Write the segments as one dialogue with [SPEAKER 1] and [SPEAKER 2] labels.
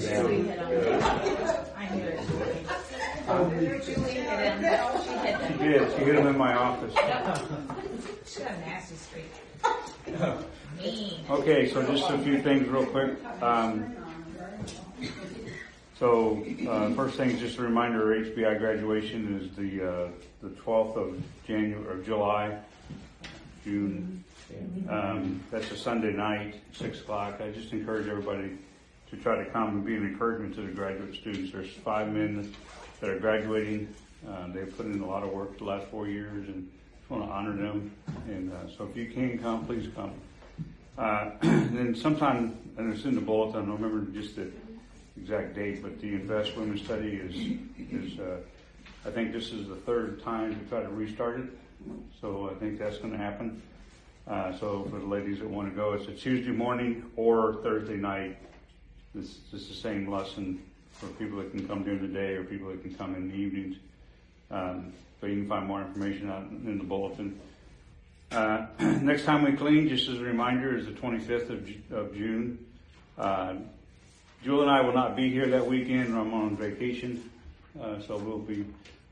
[SPEAKER 1] Julie hit. I knew it, Julie. Julie hit she hit
[SPEAKER 2] She did, she hit him in my office.
[SPEAKER 1] She got a nasty streak. Mean.
[SPEAKER 2] Okay, so just a few things real quick. Um, so, uh, first thing is just a reminder, HBI graduation is the, uh, the twelfth of January, or July, June. Um, that's a Sunday night, six o'clock. I just encourage everybody to try to come and be an encouragement to the graduate students. There's five men that are graduating. Uh, they've put in a lot of work the last four years and just want to honor them. And, uh, so if you can come, please come. Uh, then sometime, and it's in the bulletin, I don't remember just the exact date, but the Invest Women Study is, is, uh, I think this is the third time to try to restart it. So I think that's gonna happen. Uh, so for the ladies that wanna go, it's a Tuesday morning or Thursday night. It's just the same lesson for people that can come during the day or people that can come in the evenings. Um, so you can find more information out in the bulletin. Uh, next time we clean, just as a reminder, is the 25th of, of June. Uh, Jewel and I will not be here that weekend. I'm on vacation, uh, so we'll be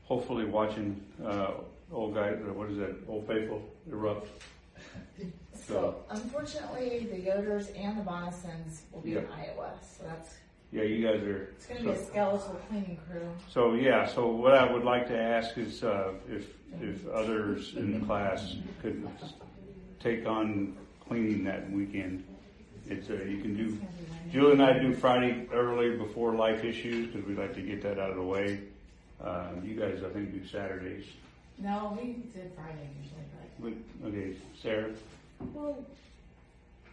[SPEAKER 2] hopefully watching uh, old guy. What is that? Old Faithful erupt.
[SPEAKER 3] So unfortunately, the Yoders and the Bonnisons will be in Iowa, so that's,
[SPEAKER 2] Yeah, you guys are.
[SPEAKER 3] it's gonna be a skeletal cleaning crew.
[SPEAKER 2] So yeah, so what I would like to ask is uh, if if others in the class could take on cleaning that weekend. It's uh, you can do. Julie and I do Friday early before life issues because we like to get that out of the way. Uh, you guys, I think, do Saturdays.
[SPEAKER 3] No, we did Friday usually, But,
[SPEAKER 2] okay, Sarah.
[SPEAKER 4] Well,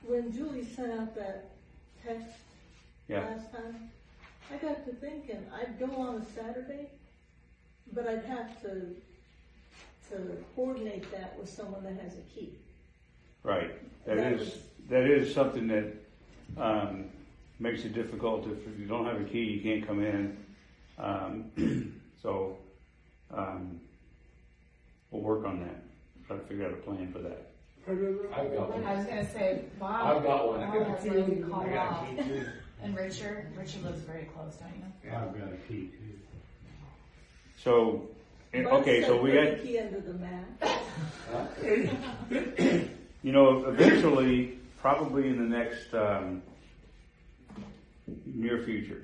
[SPEAKER 4] when Julie sent out that text
[SPEAKER 2] Yeah.
[SPEAKER 4] last time, I got to thinking, I'd go on a Saturday, but I'd have to, to coordinate that with someone that has a key.
[SPEAKER 2] Right. That
[SPEAKER 4] That
[SPEAKER 2] is
[SPEAKER 4] was-
[SPEAKER 2] that is something that um, makes it difficult. If you don't have a key, you can't come in. Um, so um, we'll work on that. Try to figure out a plan for that.
[SPEAKER 5] I've got one.
[SPEAKER 3] I was gonna say, Bob.
[SPEAKER 5] I've got one.
[SPEAKER 3] Bob has one you can call
[SPEAKER 5] I got
[SPEAKER 3] off.
[SPEAKER 5] a key too.
[SPEAKER 3] And Richard, Richard lives very close, don't you?
[SPEAKER 5] Yeah, I've got a key too.
[SPEAKER 2] So eh,
[SPEAKER 4] Bud
[SPEAKER 2] okay, so we
[SPEAKER 4] put
[SPEAKER 2] got
[SPEAKER 4] key under the mat.
[SPEAKER 2] you know eventually, probably in the next um, near future.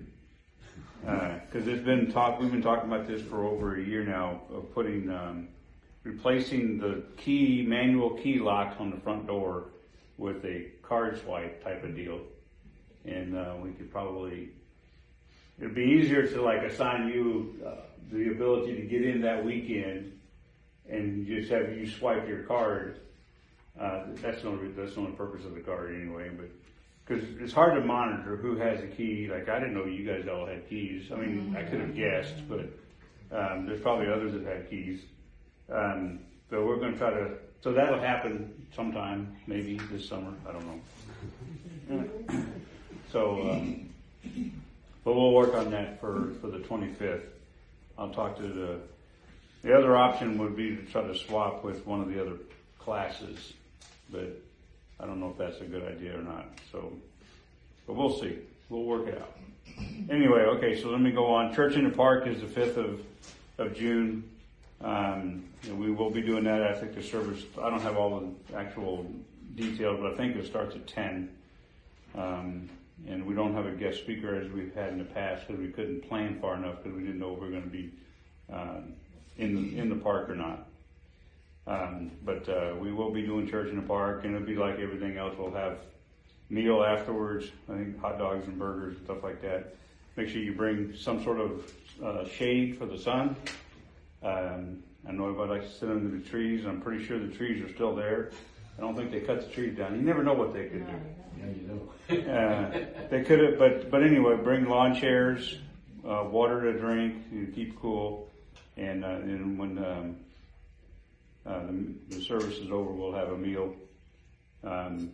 [SPEAKER 2] Because there's been talk, we've been talking about this for over a year now of putting, um, replacing the key, manual key lock on the front door with a card swipe type of deal. And, uh, we could probably, it'd be easier to like assign you, uh, the ability to get in that weekend and just have you swipe your card. Uh, that's the only, that's the only purpose of the card anyway, but because it's hard to monitor who has a key. Like I didn't know you guys all had keys. I mean, I could have guessed, but um, there's probably others that had keys. Um, so we're going to try to. So that'll happen sometime, maybe this summer. I don't know. so, um, but we'll work on that for for the 25th. I'll talk to the. The other option would be to try to swap with one of the other classes, but I don't know if that's a good idea or not. So, but we'll see. We'll work it out. Anyway, okay. So let me go on. Church in the Park is the fifth of of June. Um, and we will be doing that. I think the service. I don't have all the actual details, but I think it starts at ten. Um, and we don't have a guest speaker as we've had in the past because we couldn't plan far enough because we didn't know if we were going to be um, in the in the park or not. Um, but uh, we will be doing church in the park, and it'll be like everything else. We'll have meal afterwards. I think hot dogs and burgers and stuff like that. Make sure you bring some sort of uh, shade for the sun. Um, I know everybody likes to sit under the trees. I'm pretty sure the trees are still there. I don't think they cut the trees down. You never know what they could do.
[SPEAKER 5] Yeah, you know.
[SPEAKER 2] Uh, they could have, but but anyway, bring lawn chairs, uh, water to drink, you know, keep cool, and uh, and when um, uh, the, the service is over, we'll have a meal. Um,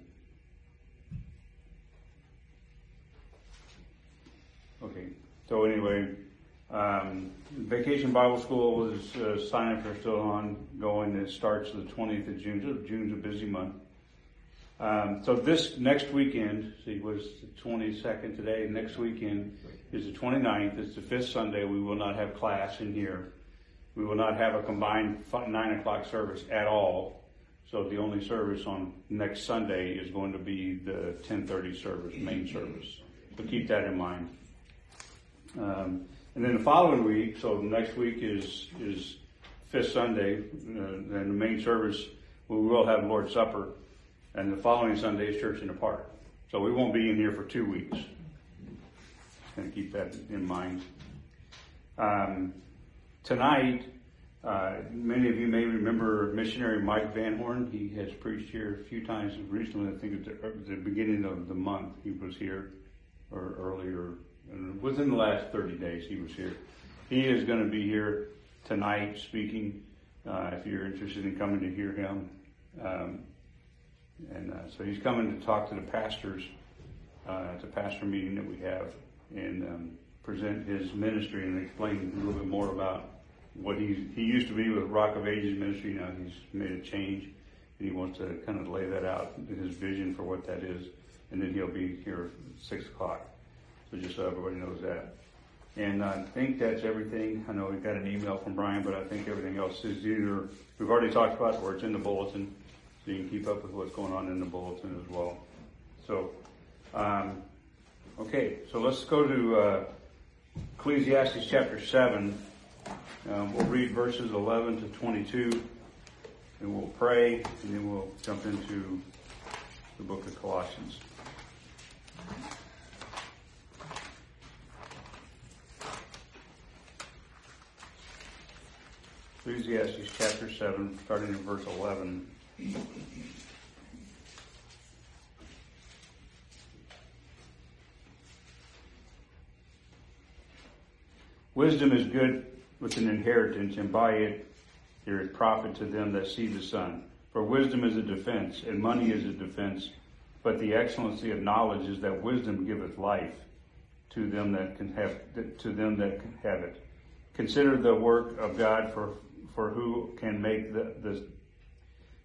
[SPEAKER 2] okay, so anyway, um, Vacation Bible School is uh, sign ups are still on going. It starts the 20th of June. June's a busy month. Um, so this next weekend, see, was the 22nd today. Next weekend is the 29th. It's the fifth Sunday. We will not have class in here. We will not have a combined nine o'clock service at all. So the only service on next Sunday is going to be the 10:30 service, main service. So keep that in mind. Um, and then the following week, so next week is is fifth Sunday, uh, then the main service we will have Lord's Supper, and the following Sunday is Church in the Park. So we won't be in here for two weeks. Just gonna keep that in mind. Um, tonight, uh, many of you may remember missionary Mike Van Horn. He has preached here a few times recently. I think at the, at the beginning of the month he was here, or earlier, and within the last 30 days he was here. He is going to be here tonight speaking. Uh, if you're interested in coming to hear him, um, and uh, so he's coming to talk to the pastors uh, at the pastor meeting that we have and um, present his ministry and explain a little bit more about what he he used to be with Rock of Ages ministry. Now he's made a change, and he wants to kind of lay that out, his vision for what that is, and then he'll be here at six o'clock. So just so everybody knows that. And I think that's everything. I know we got an email from Brian, but I think everything else is either we've already talked about or it's in the bulletin, so you can keep up with what's going on in the bulletin as well. So, um, okay, so let's go to uh, Ecclesiastes chapter seven. Um, we'll read verses 11 to 22, and we'll pray, and then we'll jump into the book of Colossians. Ecclesiastes chapter 7, starting in verse 11. Wisdom is good with an inheritance, and by it there is profit to them that see the sun. For wisdom is a defense, and money is a defense. But the excellency of knowledge is that wisdom giveth life to them that can have to them that can have it. Consider the work of God for for who can make the, the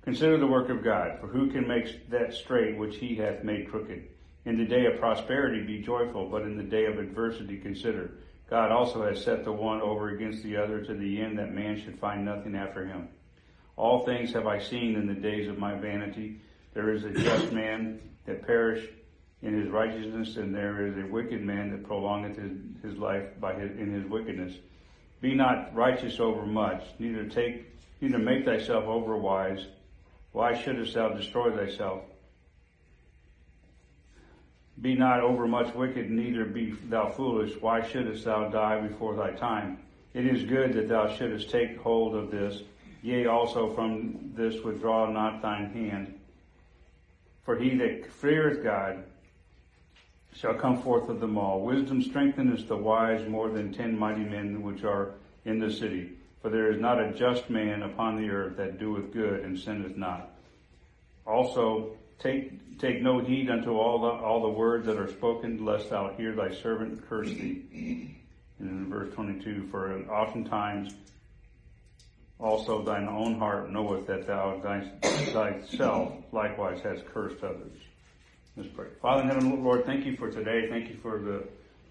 [SPEAKER 2] consider the work of God for who can make that straight which He hath made crooked. In the day of prosperity be joyful, but in the day of adversity consider. God also has set the one over against the other to the end that man should find nothing after him. All things have I seen in the days of my vanity. There is a just man that perish in his righteousness, and there is a wicked man that prolongeth his, his life by his, in his wickedness. Be not righteous over much, neither take, neither make thyself over wise. Why shouldest thou destroy thyself? Be not overmuch wicked, neither be thou foolish. Why shouldest thou die before thy time? It is good that thou shouldest take hold of this. Yea, also from this withdraw not thine hand. For he that feareth God shall come forth of them all. Wisdom strengtheneth the wise more than ten mighty men which are in the city. For there is not a just man upon the earth that doeth good and sinneth not. Also, take take no heed unto all the all the words that are spoken, lest thou hear thy servant curse thee. And in verse twenty two, for oftentimes also thine own heart knoweth that thou thyself likewise hast cursed others. Let's pray. Father in heaven, Lord, thank you for today. Thank you for the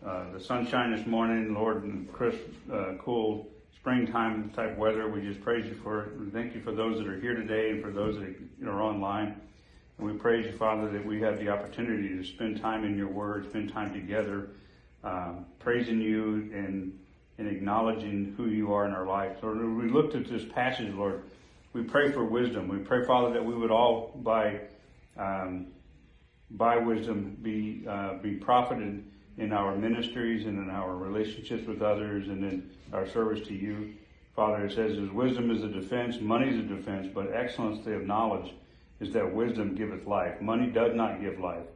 [SPEAKER 2] uh, the sunshine this morning, Lord, and crisp, uh, cool springtime type weather. We just praise you for it. Thank you for those that are here today and for those that are online. And we praise you, Father, that we have the opportunity to spend time in your word, spend time together, um, praising you and, and acknowledging who you are in our life. Lord, we looked at this passage, Lord. We pray for wisdom. We pray, Father, that we would all, by um, by wisdom, be uh, be profited in our ministries and in our relationships with others and in our service to you. Father, it says, as wisdom is a defense, money is a defense, but excellency of knowledge is that wisdom giveth life. Money does not give life.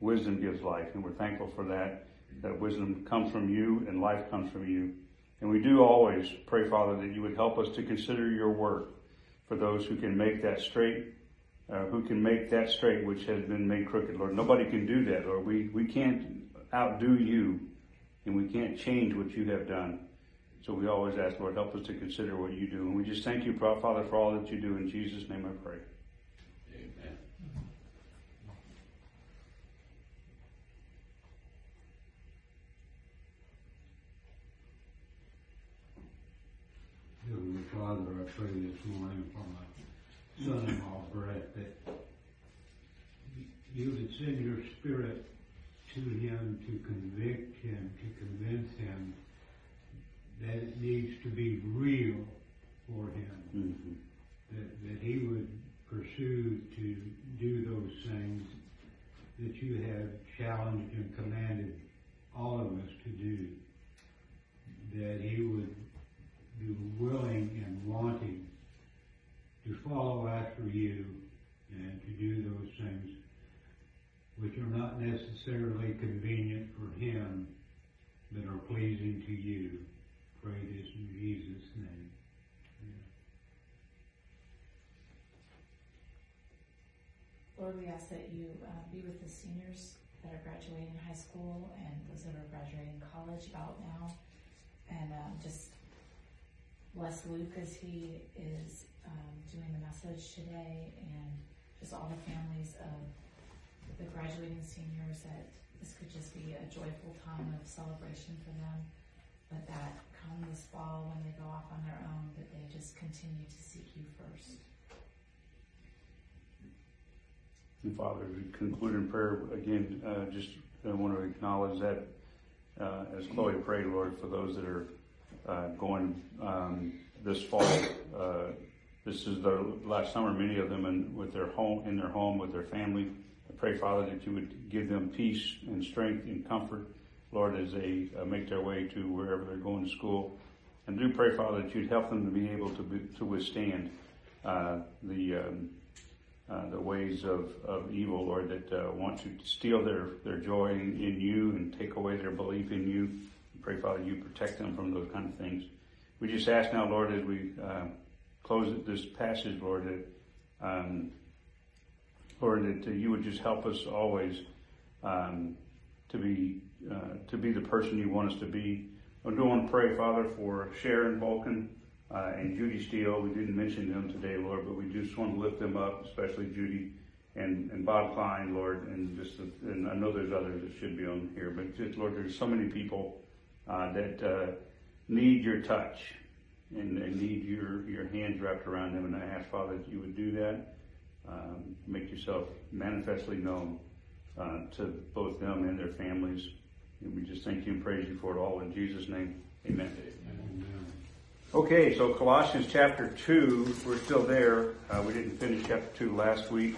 [SPEAKER 2] Wisdom gives life. And we're thankful for that, that wisdom comes from you and life comes from you. And we do always pray, Father, that you would help us to consider your work for those who can make that straight, uh, who can make that straight which has been made crooked, Lord. Nobody can do that, Lord. We, we can't outdo you and we can't change what you have done. So we always ask, Lord, help us to consider what you do. And we just thank you, Father, for all that you do. In Jesus' name I pray.
[SPEAKER 5] Amen.
[SPEAKER 6] Heavenly Father, I pray this morning for my son-in-law Brett that you would send your spirit to him to convict him, to convince him that it needs to be real for him.
[SPEAKER 2] Mhm.
[SPEAKER 6] That, that he would pursue to do those things that you have challenged and commanded all of us to do. That he would be willing and wanting to follow after you and to do those things which are not necessarily convenient for him, but are pleasing to you. Pray this in Jesus' name.
[SPEAKER 3] Lord, we ask that you uh, be with the seniors that are graduating high school and those that are graduating college about now. And um, just bless Luke as he is um, doing the message today and just all the families of the graduating seniors that this could just be a joyful time of celebration for them. But that come this fall when they go off on their own, that they just continue to seek you first.
[SPEAKER 2] And Father, we conclude in prayer again. Uh, just uh, want to acknowledge that uh, as Chloe prayed, Lord, for those that are uh, going um, this fall. This is their last summer. Many of them in with their home, in their home, with their family. I pray, Father, that you would give them peace and strength and comfort, Lord, as they uh, make their way to wherever they're going to school. And do pray, Father, that you'd help them to be able to be, to withstand uh, the um, uh, the ways of, of evil, Lord, that uh, want to steal their, their joy in, in you and take away their belief in you. Pray, Father, you protect them from those kind of things. We just ask now, Lord, as we uh, close this passage, Lord, that um, Lord, that you would just help us always um, to be uh, to be the person you want us to be. I do want to pray, Father, for Sharon Vulcan uh, and Judy Steele. We didn't mention them today, Lord, but we just want to lift them up, especially Judy and, and Bob Klein, Lord, and just and I know there's others that should be on here, but just Lord, there's so many people uh, that uh, need your touch and, and need your your hands wrapped around them. And I ask Father that you would do that, um, make yourself manifestly known uh, to both them and their families. And we just thank you and praise you for it all in Jesus' name. Amen.
[SPEAKER 6] Amen.
[SPEAKER 2] Okay, so Colossians chapter 2, we're still there. Uh, we didn't finish chapter 2 last week.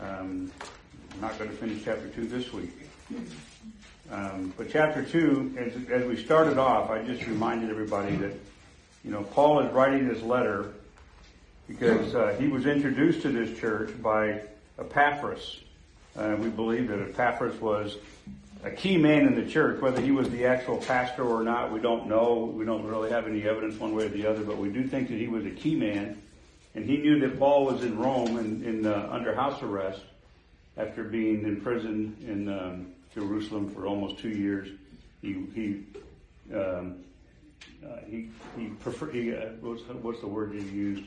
[SPEAKER 2] Um, I'm not going to finish chapter 2 this week. Um, but chapter 2, as, as we started off, I just reminded everybody that, you know, Paul is writing this letter because uh, he was introduced to this church by Epaphras. Uh, we believe that Epaphras was a key man in the church. Whether he was the actual pastor or not, we don't know. We don't really have any evidence one way or the other, but we do think that he was a key man. And he knew that Paul was in Rome and in, uh, under house arrest after being imprisoned in um, Jerusalem for almost two years. He he um, uh, he he prefer he uh, what's what's the word he used?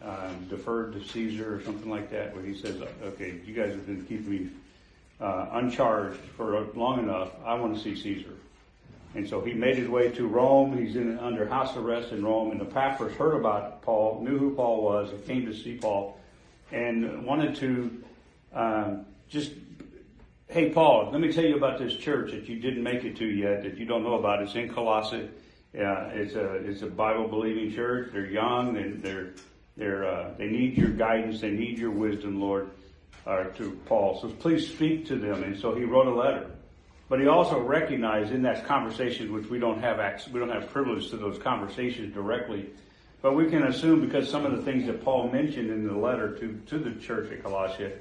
[SPEAKER 2] Um, deferred to Caesar or something like that, where he says, "Okay, you guys have been keeping me uh, uncharged for long enough. I want to see Caesar." And so he made his way to Rome. He's in under house arrest in Rome, and the Epaphras heard about Paul, knew who Paul was, and came to see Paul, and wanted to um, just, hey Paul, let me tell you about this church that you didn't make it to yet, that you don't know about. It's in Colossae. Uh, it's a it's a Bible believing church. They're young and they're they're uh, they need your guidance. They need your wisdom, Lord, uh, to Paul. So please speak to them. And so he wrote a letter. But he also recognized in that conversation, which we don't have access, we don't have privilege to those conversations directly, but we can assume because some of the things that Paul mentioned in the letter to, to the church at Colossae,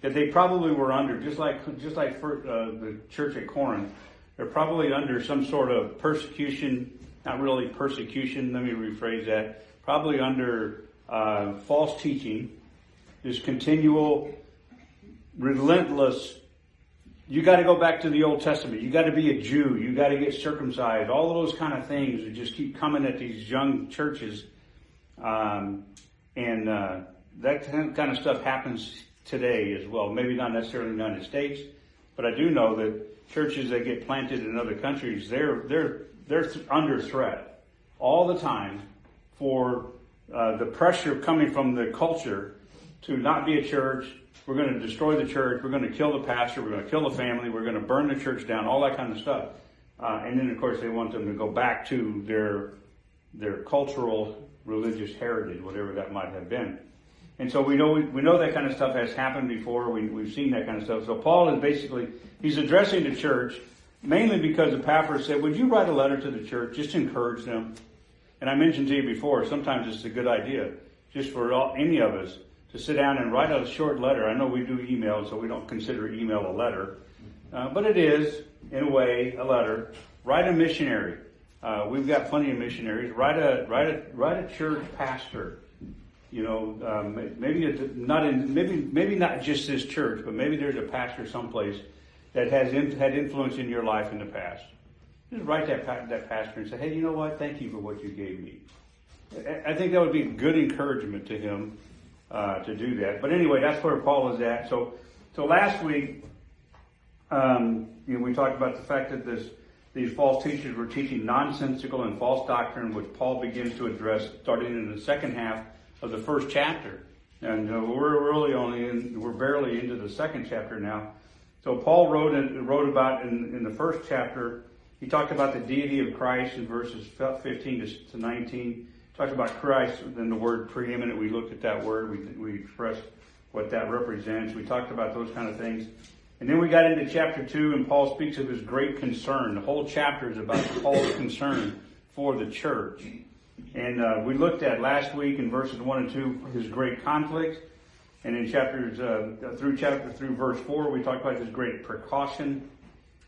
[SPEAKER 2] that they probably were under, just like just like for, uh, the church at Corinth, they're probably under some sort of persecution, not really persecution. Let me rephrase that. Probably under uh, false teaching, this continual, relentless you got to go back to the Old Testament. You got to be a Jew. You got to get circumcised. All of those kind of things that just keep coming at these young churches. Um, and uh, that kind of stuff happens today as well. Maybe not necessarily in the United States, but I do know that churches that get planted in other countries, they're they're they're under threat all the time for uh, the pressure coming from the culture to not be a church. We're going to destroy the church. We're going to kill the pastor. We're going to kill the family. We're going to burn the church down. All that kind of stuff. Uh, and then, of course, they want them to go back to their their cultural religious heritage, whatever that might have been. And so we know we know that kind of stuff has happened before. We, we've seen that kind of stuff. So Paul is basically he's addressing the church mainly because Epaphras said, "Would you write a letter to the church just encourage them?" And I mentioned to you before, sometimes it's a good idea just for all, any of us to sit down and write a short letter. I know we do email, so we don't consider email a letter, uh, but it is in a way a letter. Write a missionary. Uh, we've got plenty of missionaries. Write a write a write a church pastor. You know, um, maybe not in maybe maybe not just this church, but maybe there's a pastor someplace that has in, had influence in your life in the past. Just write that that pastor and say, hey, you know what? Thank you for what you gave me. I think that would be good encouragement to him uh, to do that. But anyway, that's where Paul is at. So, so last week, um, you know, we talked about the fact that this these false teachers were teaching nonsensical and false doctrine, which Paul begins to address starting in the second half of the first chapter. And uh, we're really only in, we're barely into the second chapter now. So Paul wrote wrote about in, in the first chapter. He talked about the deity of Christ in verses 15 to 19. Talked about Christ and the word preeminent. We looked at that word. We we expressed what that represents. We talked about those kind of things. And then we got into chapter two, and Paul speaks of his great concern. The whole chapter is about Paul's concern for the church. And uh, we looked at last week in verses one and two his great conflict, and in chapters uh, through chapter through verse four we talked about this great precaution.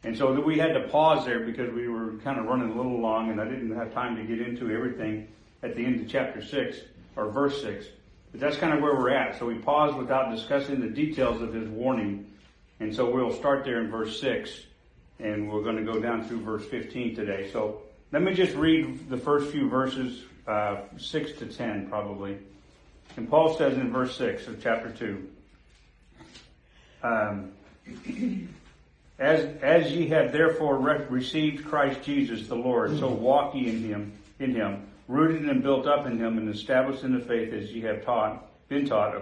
[SPEAKER 2] And so we had to pause there because we were kind of running a little long, and I didn't have time to get into everything at the end of chapter six or verse six. But that's kind of where we're at. So we paused without discussing the details of his warning and so we'll start there in verse 6, and we're going to go down through verse 15 today. So let me just read the first few verses, uh, 6 to 10 probably. And Paul says in verse 6 of chapter 2, um, as, as ye have therefore re- received Christ Jesus the Lord, so walk ye in him, in him, rooted and built up in him, and established in the faith as ye have taught, been taught,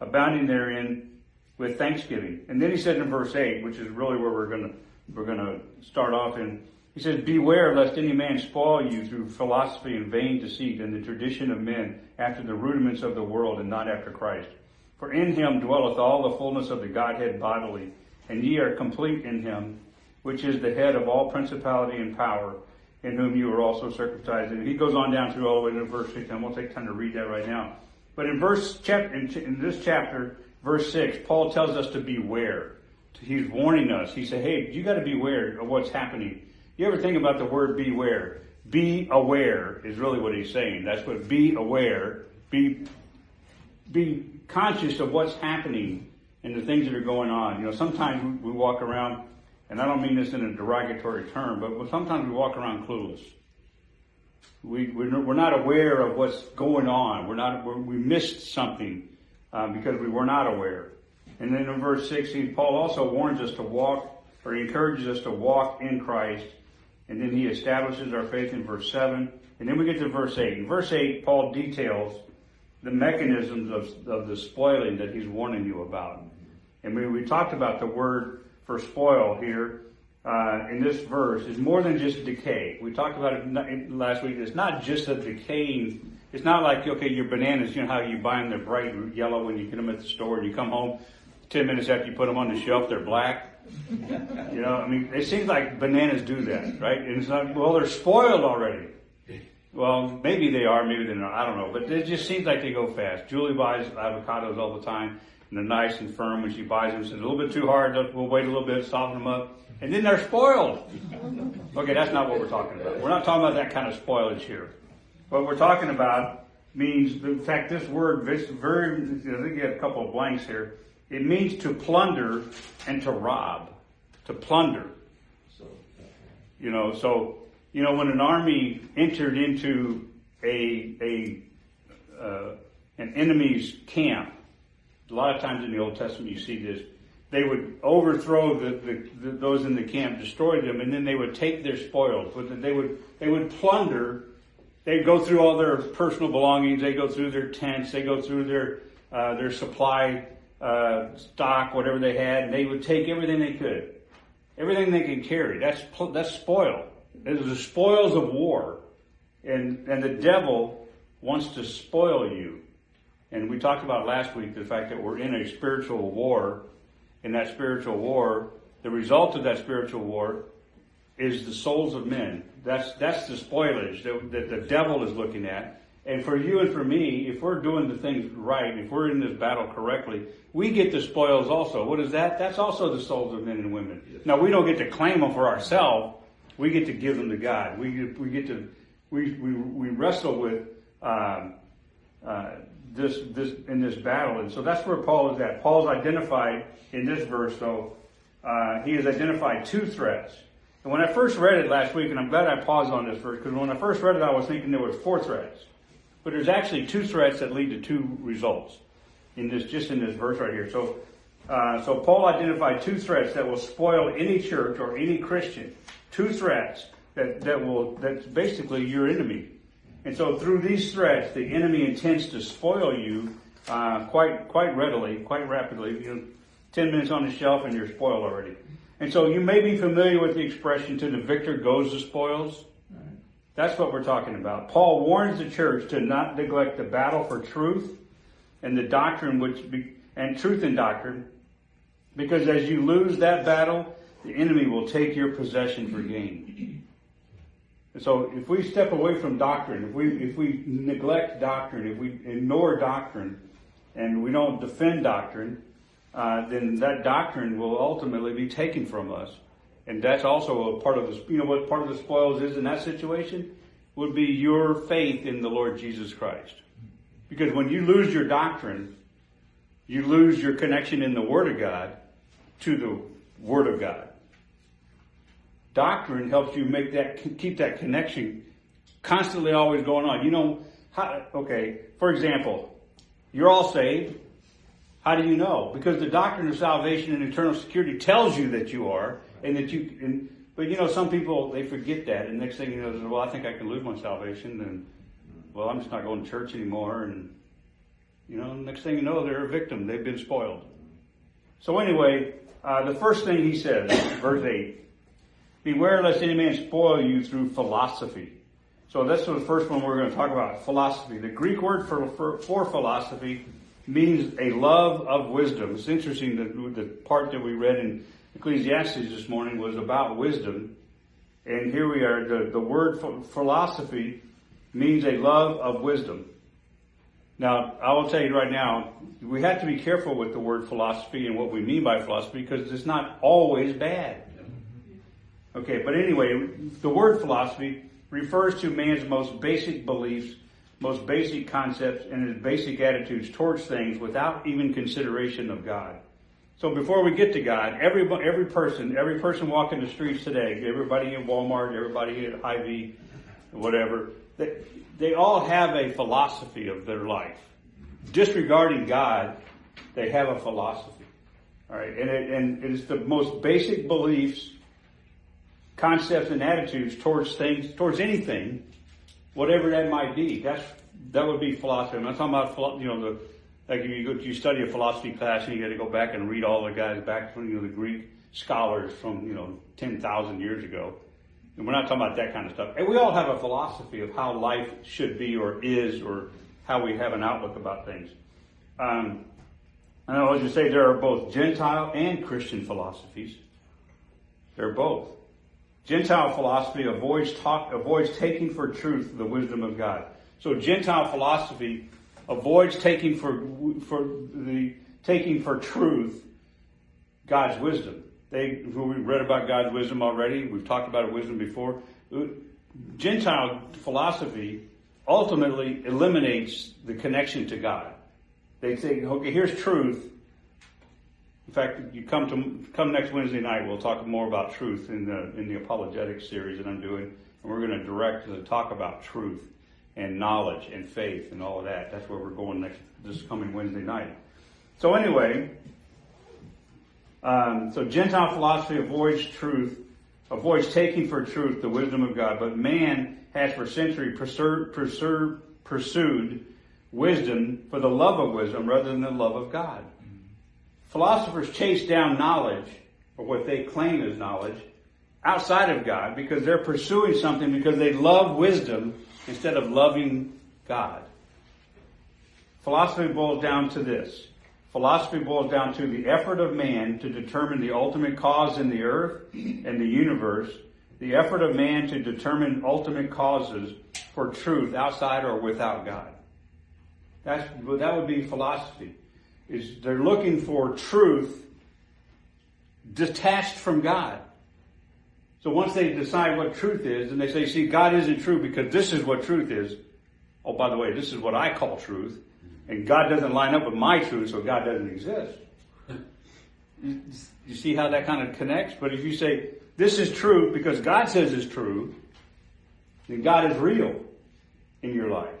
[SPEAKER 2] abounding therein with thanksgiving. And then he said in verse 8, which is really where we're going to we're going to start off in he says, Beware lest any man spoil you through philosophy and vain deceit and the tradition of men after the rudiments of the world and not after Christ. For in him dwelleth all the fullness of the Godhead bodily, and ye are complete in him, which is the head of all principality and power, in whom you are also circumcised. And he goes on down through all the way to verse 15. We'll take time to read that right now. But in verse in, this chapter, verse 6, Paul tells us to beware. He's warning us. He said, hey, you got to beware of what's happening. You ever think about the word beware? Be aware is really what he's saying. That's what be aware. Be, be conscious of what's happening and the things that are going on. You know, sometimes we, walk around, and I don't mean this in a derogatory term, but sometimes we walk around clueless. We, we're not aware of what's going on. We're not, we missed something uh, because we were not aware. And then in verse 16, Paul also warns us to walk, or encourages us to walk in Christ. And then he establishes our faith in verse 7. And then we get to verse 8. In verse 8, Paul details the mechanisms of, of the spoiling that he's warning you about. And we, we talked about the word for spoil here uh, in this verse is more than just decay. We talked about it last week. It's not just a decaying it's not like, okay, your bananas, you know how you buy them, they're bright yellow when you get them at the store and you come home 10 minutes after you put them on the shelf, they're black. You know, I mean, it seems like bananas do that, right? And it's not, well, they're spoiled already. Well, maybe they are, maybe they're not, I don't know. But it just seems like they go fast. Julie buys avocados all the time and they're nice and firm when she buys them. She's a little bit too hard, we'll wait a little bit, soften them up. And then they're spoiled. Okay, that's not what we're talking about. We're not talking about that kind of spoilage here. What we're talking about means, in fact, this word, very, I think you have a couple of blanks here. It means to plunder and to rob, to plunder. You know, so, you know, when an army entered into a, a, uh, an enemy's camp, a lot of times in the Old Testament you see this, they would overthrow the, the, the, those in the camp, destroy them, and then they would take their spoils. They would, they would plunder they go through all their personal belongings. They go through their tents. They go through their uh, their supply uh, stock, whatever they had. And they would take everything they could, everything they could carry. That's that's spoil. It was the spoils of war, and and the devil wants to spoil you. And we talked about last week the fact that we're in a spiritual war. In that spiritual war, the result of that spiritual war is the souls of men. That's that's the spoilage that, that the devil is looking at. And for you and for me, if we're doing the things right, if we're in this battle correctly, we get the spoils also. What is that? That's also the souls of men and women. Now we don't get to claim them for ourselves. We get to give them to God. We get, we get to we we, we wrestle with um, uh, this this in this battle, and so that's where Paul is at. Paul's identified in this verse, though. Uh, he has identified two threats. And when I first read it last week, and I'm glad I paused on this verse, because when I first read it, I was thinking there was four threats. But there's actually two threats that lead to two results in this, just in this verse right here. So, uh, so Paul identified two threats that will spoil any church or any Christian. Two threats that, that will, that's basically your enemy. And so through these threats, the enemy intends to spoil you, uh, quite, quite readily, quite rapidly. You know, 10 minutes on the shelf and you're spoiled already. And so you may be familiar with the expression to the victor goes the spoils. That's what we're talking about. Paul warns the church to not neglect the battle for truth and the doctrine which be, and truth and doctrine because as you lose that battle, the enemy will take your possession for gain. So if we step away from doctrine, if we if we neglect doctrine, if we ignore doctrine and we don't defend doctrine, uh, then that doctrine will ultimately be taken from us. And that's also a part of the, you know what part of the spoils is in that situation? Would be your faith in the Lord Jesus Christ. Because when you lose your doctrine, you lose your connection in the Word of God to the Word of God. Doctrine helps you make that, keep that connection constantly always going on. You know, how, okay, for example, you're all saved. How do you know? Because the doctrine of salvation and eternal security tells you that you are, and that you. And, but you know, some people they forget that, and next thing you know, well, I think I can lose my salvation, and well, I'm just not going to church anymore, and you know, next thing you know, they're a victim. They've been spoiled. So anyway, uh, the first thing he says, verse eight: "Beware lest any man spoil you through philosophy." So that's the first one we're going to talk about: philosophy. The Greek word for, for, for philosophy means a love of wisdom. It's interesting that the part that we read in Ecclesiastes this morning was about wisdom. And here we are, the, the word philosophy means a love of wisdom. Now, I will tell you right now, we have to be careful with the word philosophy and what we mean by philosophy because it's not always bad. Okay, but anyway, the word philosophy refers to man's most basic beliefs most basic concepts and his basic attitudes towards things without even consideration of God. So before we get to God, every every person, every person walking the streets today, everybody in Walmart, everybody at Hy-Vee, whatever, they, they all have a philosophy of their life. Disregarding God, they have a philosophy. All right, and it, and it's the most basic beliefs, concepts, and attitudes towards things, towards anything whatever that might be. That's that would be philosophy. I'm not talking about you know the like you go you study a philosophy class and you got to go back and read all the guys back from you know the Greek scholars from you know ten thousand years ago. And we're not talking about that kind of stuff. And we all have a philosophy of how life should be or is or how we have an outlook about things. Um, and I will just say there are both Gentile and Christian philosophies. They're both. Gentile philosophy avoids talk, avoids taking for truth the wisdom of God. So Gentile philosophy avoids taking for for the taking for truth God's wisdom. They who we read about God's wisdom already. We've talked about wisdom before. Gentile philosophy ultimately eliminates the connection to God. They say, okay, here's truth. In fact, you come to come next Wednesday night. We'll talk more about truth in the in the apologetics series that I'm doing, and we're going to direct to talk about truth and knowledge and faith and all of that. That's where we're going next this coming Wednesday night. So anyway, um, so Gentile philosophy avoids truth avoids taking for truth the wisdom of God, but man has for centuries pursued, pursued, pursued wisdom for the love of wisdom rather than the love of God. Philosophers chase down knowledge, or what they claim is knowledge, outside of God because they're pursuing something because they love wisdom instead of loving God. Philosophy boils down to this. Philosophy boils down to the effort of man to determine the ultimate cause in the earth and the universe, the effort of man to determine ultimate causes for truth outside or without God. That's, that would be philosophy. Is they're looking for truth detached from God. So once they decide what truth is, and they say, see, God isn't true because this is what truth is. Oh, by the way, this is what I call truth. And God doesn't line up with my truth, so God doesn't exist. You, see how that kind of connects? But if you say, this is true because God says it's true, then God is real in your life.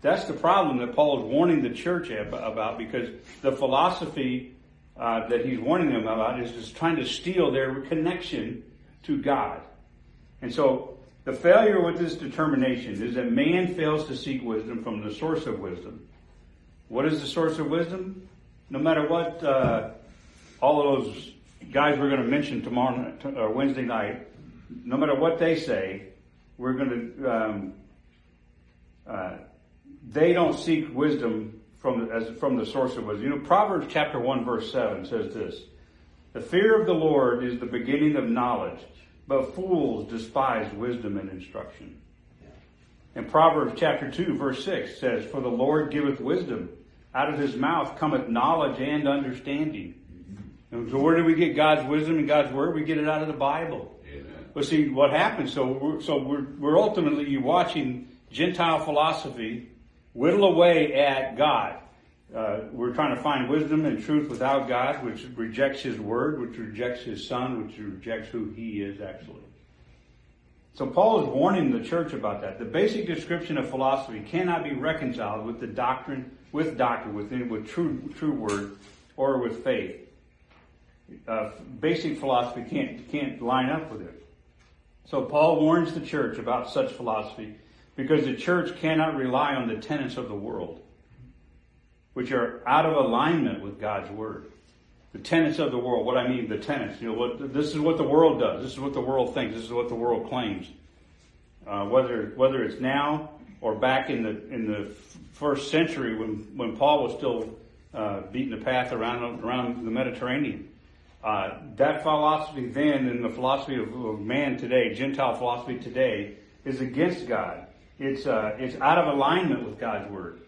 [SPEAKER 2] That's the problem that Paul is warning the church about because the philosophy uh, that he's warning them about is just trying to steal their connection to God. And so the failure with this determination is that man fails to seek wisdom from the source of wisdom. What is the source of wisdom? No matter what uh, all of those guys we're going to mention tomorrow or uh, Wednesday night, no matter what they say, we're going to. Um, uh, they don't seek wisdom from as from the source of wisdom. You know, Proverbs chapter one verse seven says this: "The fear of the Lord is the beginning of knowledge, but fools despise wisdom and instruction." And Proverbs chapter two verse six says, "For the Lord giveth wisdom; out of His mouth cometh knowledge and understanding." And so, where do we get God's wisdom and God's word? We get it out of the Bible. Amen. But see, what happens? So, we're, so we're, we're ultimately watching Gentile philosophy whittle away at God. Uh, we're trying to find wisdom and truth without God, which rejects His Word, which rejects His Son, which rejects who He is actually. So Paul is warning the church about that. The basic description of philosophy cannot be reconciled with the doctrine, with doctrine, with, with true, true word, or with faith. Uh, basic philosophy can't, can't line up with it. So Paul warns the church about such philosophy because the church cannot rely on the tenets of the world, which are out of alignment with God's word. The tenets of the world, what I mean, the tenets, you know, what, this is what the world does. This is what the world thinks. This is what the world claims. Uh, whether, whether it's now or back in the, in the first century when, when Paul was still, uh, beating the path around, around the Mediterranean. Uh, that philosophy then and the philosophy of, of man today, Gentile philosophy today, is against God. It's, uh, it's out of alignment with God's word.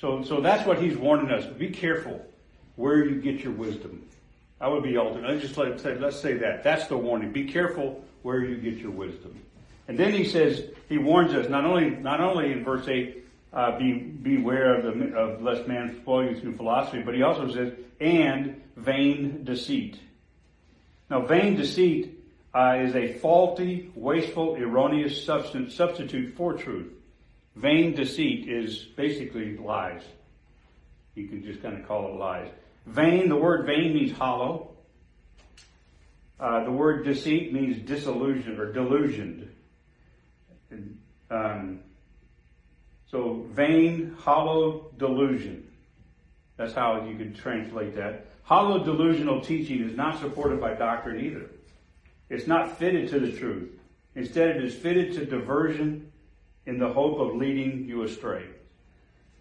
[SPEAKER 2] So, so that's what he's warning us. Be careful where you get your wisdom. I would be alternate. Let's just let, say, let's say that. That's the warning. Be careful where you get your wisdom. And then he says, he warns us not only, not only in verse 8, uh, be, beware of the, of lest man spoil you through philosophy, but he also says, and vain deceit. Now, vain deceit uh, is a faulty, wasteful, erroneous substance, substitute for truth. Vain deceit is basically lies. You can just kind of call it lies. Vain, the word vain means hollow. Uh, the word deceit means disillusioned or delusioned. Um, so vain, hollow, delusion. That's how you could translate that. Hollow delusional teaching is not supported by doctrine either. It's not fitted to the truth. Instead, it is fitted to diversion in the hope of leading you astray.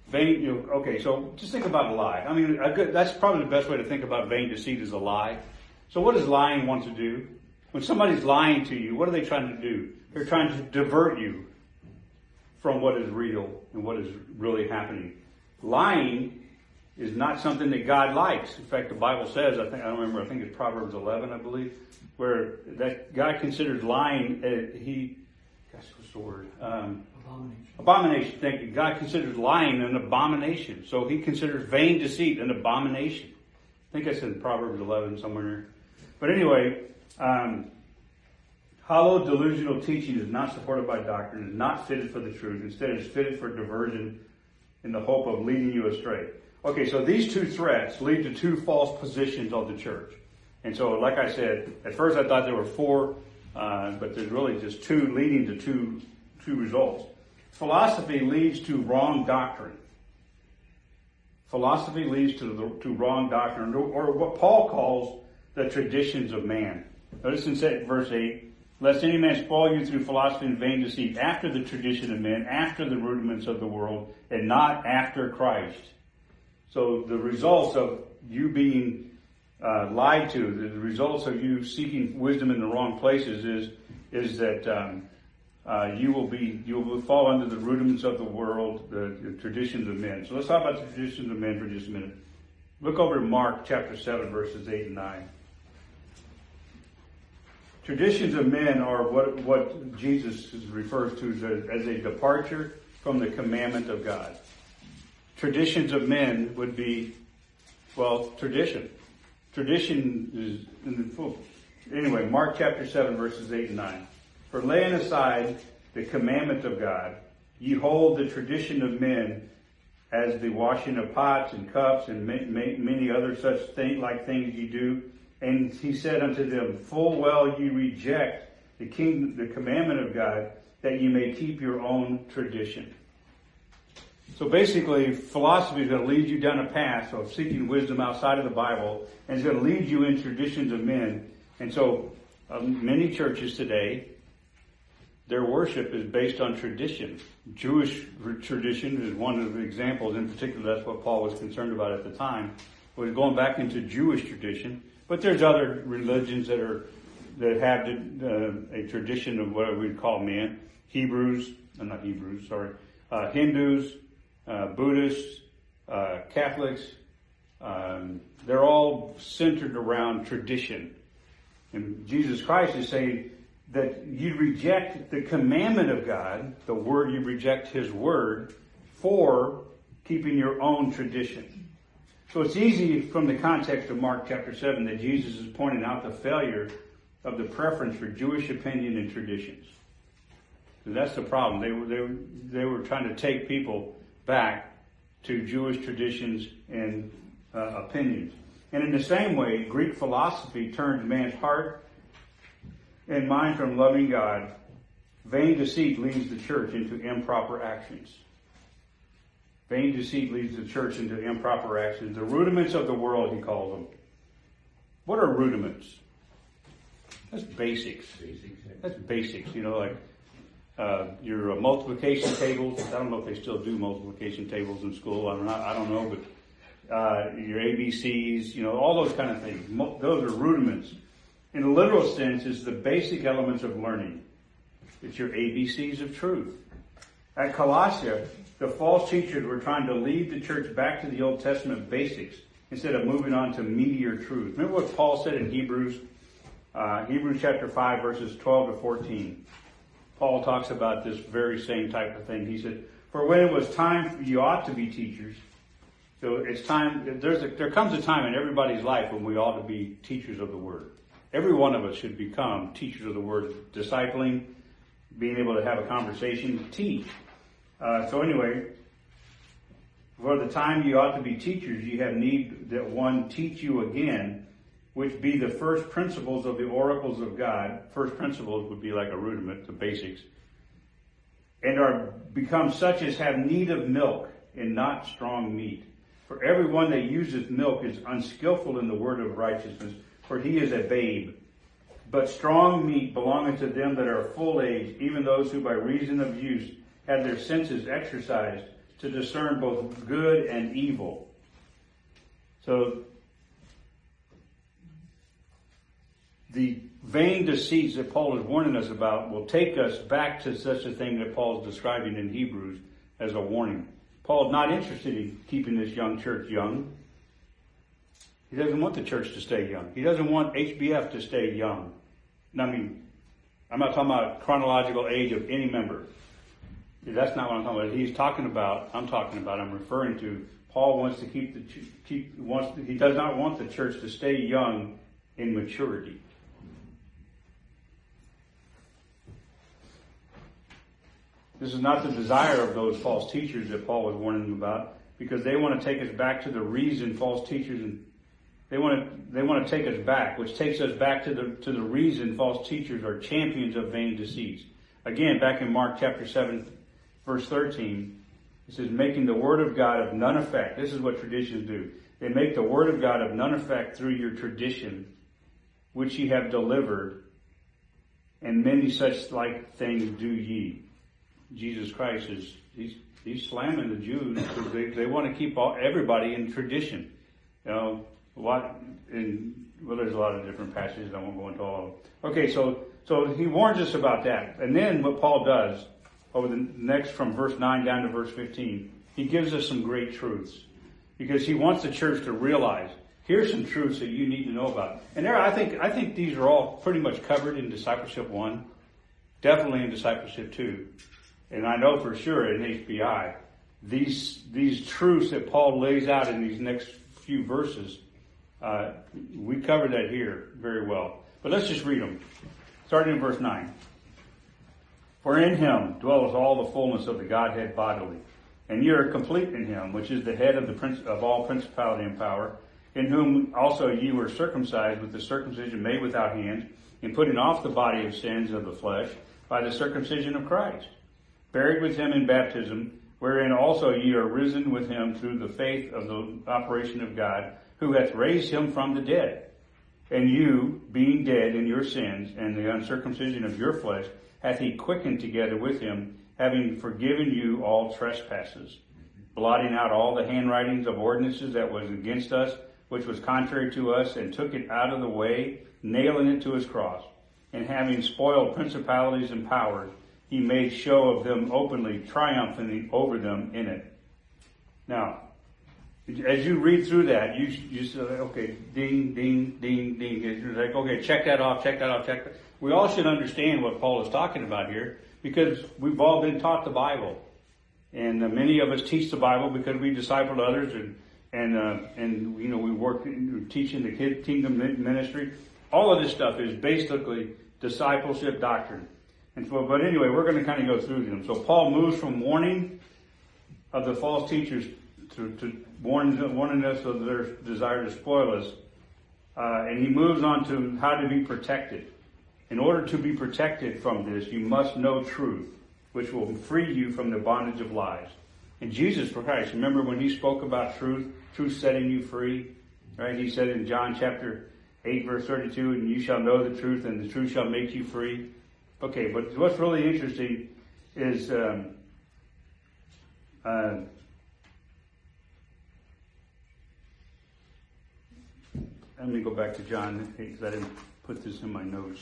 [SPEAKER 2] Vain, you know, okay, so just think about a lie. I mean, that's probably the best way to think about vain deceit is a lie. So what does lying want to do? When somebody's lying to you, what are they trying to do? They're trying to divert you from what is real and what is really happening. Lying is not something that God likes. In fact, the Bible says, I think, I don't remember, I think it's Proverbs 11, I believe, where that God considers lying, uh, he, the word? Um, abomination. Abomination, thank you. God considers lying an abomination. So he considers vain deceit an abomination. I think I said Proverbs 11 somewhere. But anyway, um, hollow delusional teaching is not supported by doctrine, is not fitted for the truth. Instead, it's fitted for diversion in the hope of leading you astray. Okay, so these two threats lead to two false positions of the church. And so, like I said, at first I thought there were four, uh, but there's really just two leading to two, two results. Philosophy leads to wrong doctrine. Philosophy leads to the, to wrong doctrine, or what Paul calls the traditions of man. Notice in verse 8, lest any man spoil you through philosophy and vain deceit, after the tradition of men, after the rudiments of the world, and not after Christ. So the results of you being uh, lied to, the results of you seeking wisdom in the wrong places is is that um, uh, you will be you will fall under the rudiments of the world, the, the, traditions of men. So let's talk about the traditions of men for just a minute. Look over Mark chapter seven, verses eight and nine. Traditions of men are what what Jesus refers to as a departure from the commandment of God. Traditions of men would be, well, tradition. Tradition is in the full. Anyway, Mark chapter 7 verses 8 and 9. For laying aside the commandment of God, ye hold the tradition of men as the washing of pots and cups and many other such thing, like things ye do. And he said unto them, Full well ye reject the king, the commandment of God, that ye may keep your own tradition. So basically, philosophy is going to lead you down a path of seeking wisdom outside of the Bible, and it's going to lead you in traditions of men. And so, um, many churches today, their worship is based on tradition. Jewish tradition is one of the examples. In particular, that's what Paul was concerned about at the time. Was going back into Jewish tradition, but there's other religions that are that have uh, a tradition of what we'd call men. Hebrews, uh, not Hebrews, sorry, uh, Hindus, Buddhists, uh, Catholics, um, they're all centered around tradition. And Jesus Christ is saying that you reject the commandment of God, the word, you reject His word for keeping your own tradition. So it's easy from the context of Mark chapter 7 that Jesus is pointing out the failure of the preference for Jewish opinion and traditions. So that's the problem. They were, they were, they were trying to take people back to Jewish traditions and uh, opinions. And in the same way, Greek philosophy turned man's heart and mind from loving God. Vain deceit leads the church into improper actions. Vain deceit leads the church into improper actions. The rudiments of the world, he calls them. What are rudiments? That's basics.
[SPEAKER 5] Basics.
[SPEAKER 2] That's basics, you know, like uh, your multiplication tables. I don't know if they still do multiplication tables in school. I'm not, I don't know, but uh, your ABCs, you know, all those kind of things. Those are rudiments. In a literal sense, it's the basic elements of learning. It's your ABCs of truth. At Colossia, the false teachers were trying to lead the church back to the Old Testament basics instead of moving on to meatier truth. Remember what Paul said in Hebrews, uh, Hebrews chapter 5 verses 12 to 14. Paul talks about this very same type of thing. He said, for when it was time, for you ought to be teachers. So it's time, there's a, there comes a time in everybody's life when we ought to be teachers of the Word. Every one of us should become teachers of the Word, discipling, being able to have a conversation, teach. Uh, so anyway, for the time you ought to be teachers, you have need that one teach you again which be the first principles of the oracles of God. First principles would be like a rudiment, the basics. And are become such as have need of milk and not strong meat. For everyone that useth milk is unskillful in the word of righteousness, for he is a babe. But strong meat belongeth to them that are full age, even those who by reason of use have their senses exercised to discern both good and evil. So the vain deceits that Paul is warning us about will take us back to such a thing that Paul is describing in Hebrews as a warning. Paul's not interested in keeping this young church young. He doesn't want the church to stay young. He doesn't want HBF to stay young. I mean, I'm not talking about chronological age of any member. That's not what I'm talking about. He's talking about, I'm talking about, I'm referring to, Paul wants to keep the, keep, wants, he does not want the church to stay young in maturity. This is not the desire of those false teachers that Paul was warning them about, because they want to take us back to the reason false teachers and they want to they want to take us back, which takes us back to the to the reason false teachers are champions of vain deceits. Again, back in Mark chapter seven, verse thirteen, it says, "Making the word of God of none effect." This is what traditions do. They make the word of God of none effect through your tradition, which ye have delivered, and many such like things do ye. Jesus Christ is he's he's slamming the Jews because they, they want to keep all, everybody in tradition. You know what? In well, there's a lot of different passages. I won't go into all. of them. Okay, so so he warns us about that, and then what Paul does over the next from verse nine down to verse fifteen, he gives us some great truths because he wants the church to realize here's some truths that you need to know about. And there, I think I think these are all pretty much covered in discipleship one, definitely in discipleship two and I know for sure in HBI, these these truths that Paul lays out in these next few verses, uh, we covered that here very well. But let's just read them, starting in verse nine. For in him dwells all the fullness of the Godhead bodily, and ye are complete in him, which is the head of the prince of all principality and power, in whom also ye were circumcised with the circumcision made without hands, in putting off the body of sins of the flesh by the circumcision of Christ buried with him in baptism, wherein also ye are risen with him through the faith of the operation of God, who hath raised him from the dead. And you, being dead in your sins and the uncircumcision of your flesh, hath he quickened together with him, having forgiven you all trespasses, blotting out all the handwritings of ordinances that was against us, which was contrary to us, and took it out of the way, nailing it to his cross, and having spoiled principalities and powers, he made show of them openly, triumphing over them in it. Now, as you read through that, you you say, okay, ding, ding, ding, ding. It's like, okay, check that off, check that off, check that. We all should understand what Paul is talking about here because we've all been taught the Bible, and uh, many of us teach the Bible because we disciple others, and and uh, and you know we work in, teaching the kingdom ministry. All of this stuff is basically discipleship doctrine. And so, but anyway, we're going to kind of go through them. So Paul moves from warning of the false teachers to, to warning, warning us of their desire to spoil us. Uh, and he moves on to how to be protected. In order to be protected from this, you must know truth, which will free you from the bondage of lies. And Jesus for Christ, remember when he spoke about truth, truth setting you free? Right? He said in John chapter 8 verse 32, and you shall know the truth and the truth shall make you free. Okay, but what's really interesting is um, uh, let me go back to John because I didn't put this in my notes.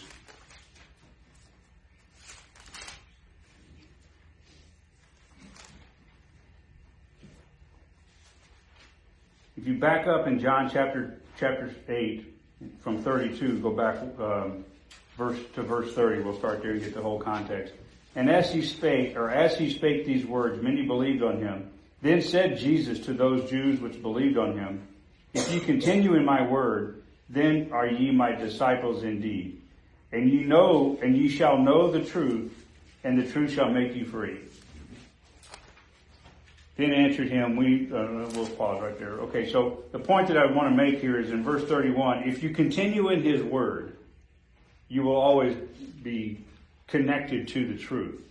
[SPEAKER 2] If you back up in John chapter chapter eight from thirty two, go back. Um, verse to verse 30. We'll start there and get the whole context. And as he spake, or as he spake these words, many believed on him. Then said Jesus to those Jews which believed on him, If ye continue in my word, then are ye my disciples indeed. And ye know, and ye shall know the truth, and the truth shall make you free. Then answered him, we, uh, we'll pause right there. Okay, so the point that I want to make here is in verse 31, if you continue in his word, you will always be connected to the truth.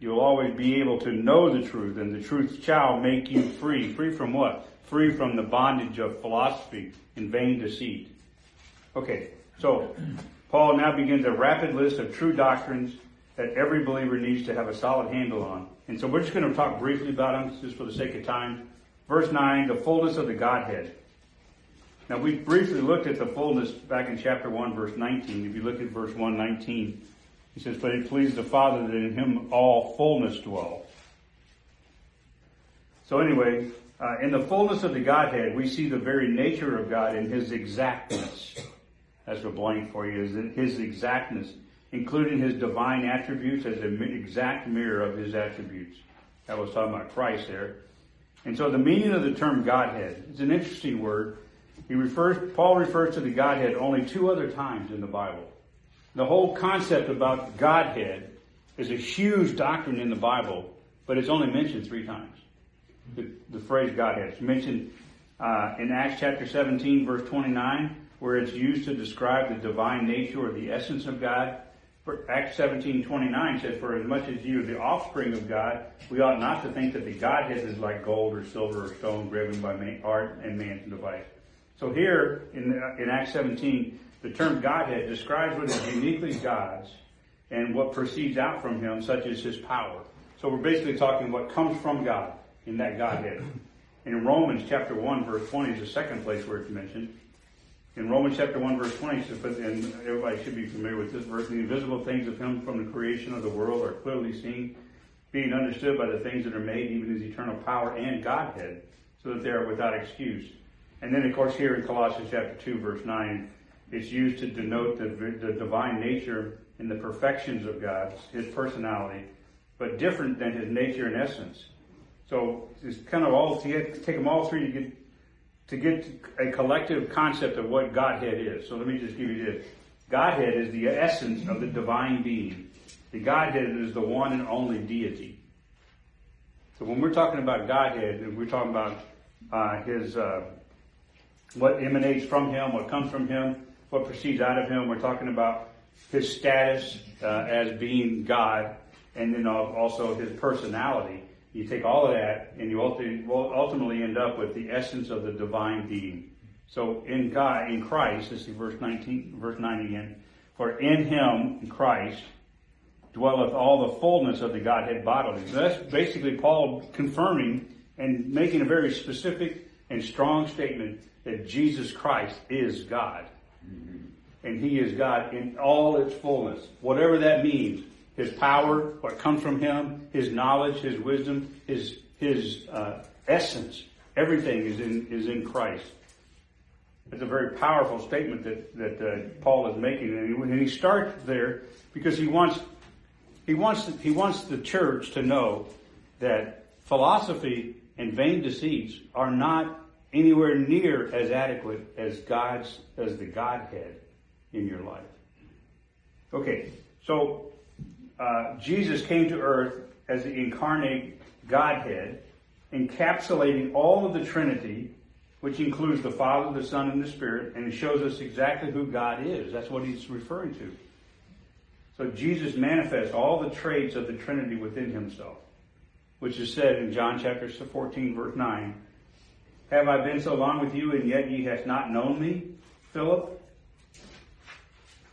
[SPEAKER 2] You'll always be able to know the truth, and the truth shall make you free. Free from what? Free from the bondage of philosophy and vain deceit. Okay, so Paul now begins a rapid list of true doctrines that every believer needs to have a solid handle on. And so we're just going to talk briefly about them, just for the sake of time. Verse 9, the fullness of the Godhead. Now we briefly looked at the fullness back in chapter 1 verse 19. If you look at verse 119, he says, But it pleased the Father that in him all fullness dwell. So anyway, uh, in the fullness of the Godhead, we see the very nature of God in his exactness. That's a blank for you, is in his exactness, including his divine attributes as an exact mirror of his attributes. That was talking about Christ there. And so the meaning of the term Godhead, it's an interesting word. He refers, Paul refers to the Godhead only two other times in the Bible. The whole concept about Godhead is a huge doctrine in the Bible, but it's only mentioned three times. The, the phrase Godhead. is mentioned uh, in Acts chapter 17, verse 29, where it's used to describe the divine nature or the essence of God. For Acts 17, 29 says, For as much as you are the offspring of God, we ought not to think that the Godhead is like gold or silver or stone graven by man, art and man's device. So here in, in Acts 17, the term Godhead describes what is uniquely God's and what proceeds out from Him, such as His power. So we're basically talking what comes from God in that Godhead. In Romans chapter 1 verse 20 is the second place where it's mentioned. In Romans chapter 1 verse 20 it says, but, and everybody should be familiar with this verse, the invisible things of him from the creation of the world are clearly seen, being understood by the things that are made, even his eternal power and Godhead, so that they are without excuse. And then of course here in Colossians chapter 2 verse 9, it's used to denote the, the divine nature and the perfections of God, his personality, but different than his nature and essence. So it's kind of all to get, take them all three to get to get a collective concept of what Godhead is. So let me just give you this. Godhead is the essence of the divine being. The Godhead is the one and only deity. So when we're talking about Godhead, we're talking about uh, his uh, what emanates from him, what comes from him, what proceeds out of him. We're talking about his status uh, as being God, and then also his personality. You take all of that and you ultimately end up with the essence of the divine being. So in God, in Christ, this is verse 19, verse 9 again. For in him, in Christ, dwelleth all the fullness of the Godhead bodily. So that's basically Paul confirming and making a very specific and strong statement that Jesus Christ is God. And he is God in all its fullness. Whatever that means his power, what comes from him, his knowledge, his wisdom, his his uh, essence, everything is in is in Christ. It's a very powerful statement that that uh, Paul is making, and he, and he starts there because he wants he wants he wants the church to know that philosophy and vain deceits are not anywhere near as adequate as God's as the Godhead in your life. Okay, so uh, Jesus came to earth as the incarnate Godhead, encapsulating all of the Trinity, which includes the Father, the Son, and the Spirit, and it shows us exactly who God is. That's what he's referring to. So Jesus manifests all the traits of the Trinity within himself, which is said in John chapter 14, verse 9. Have I been so long with you, and yet ye hast not known me, Philip?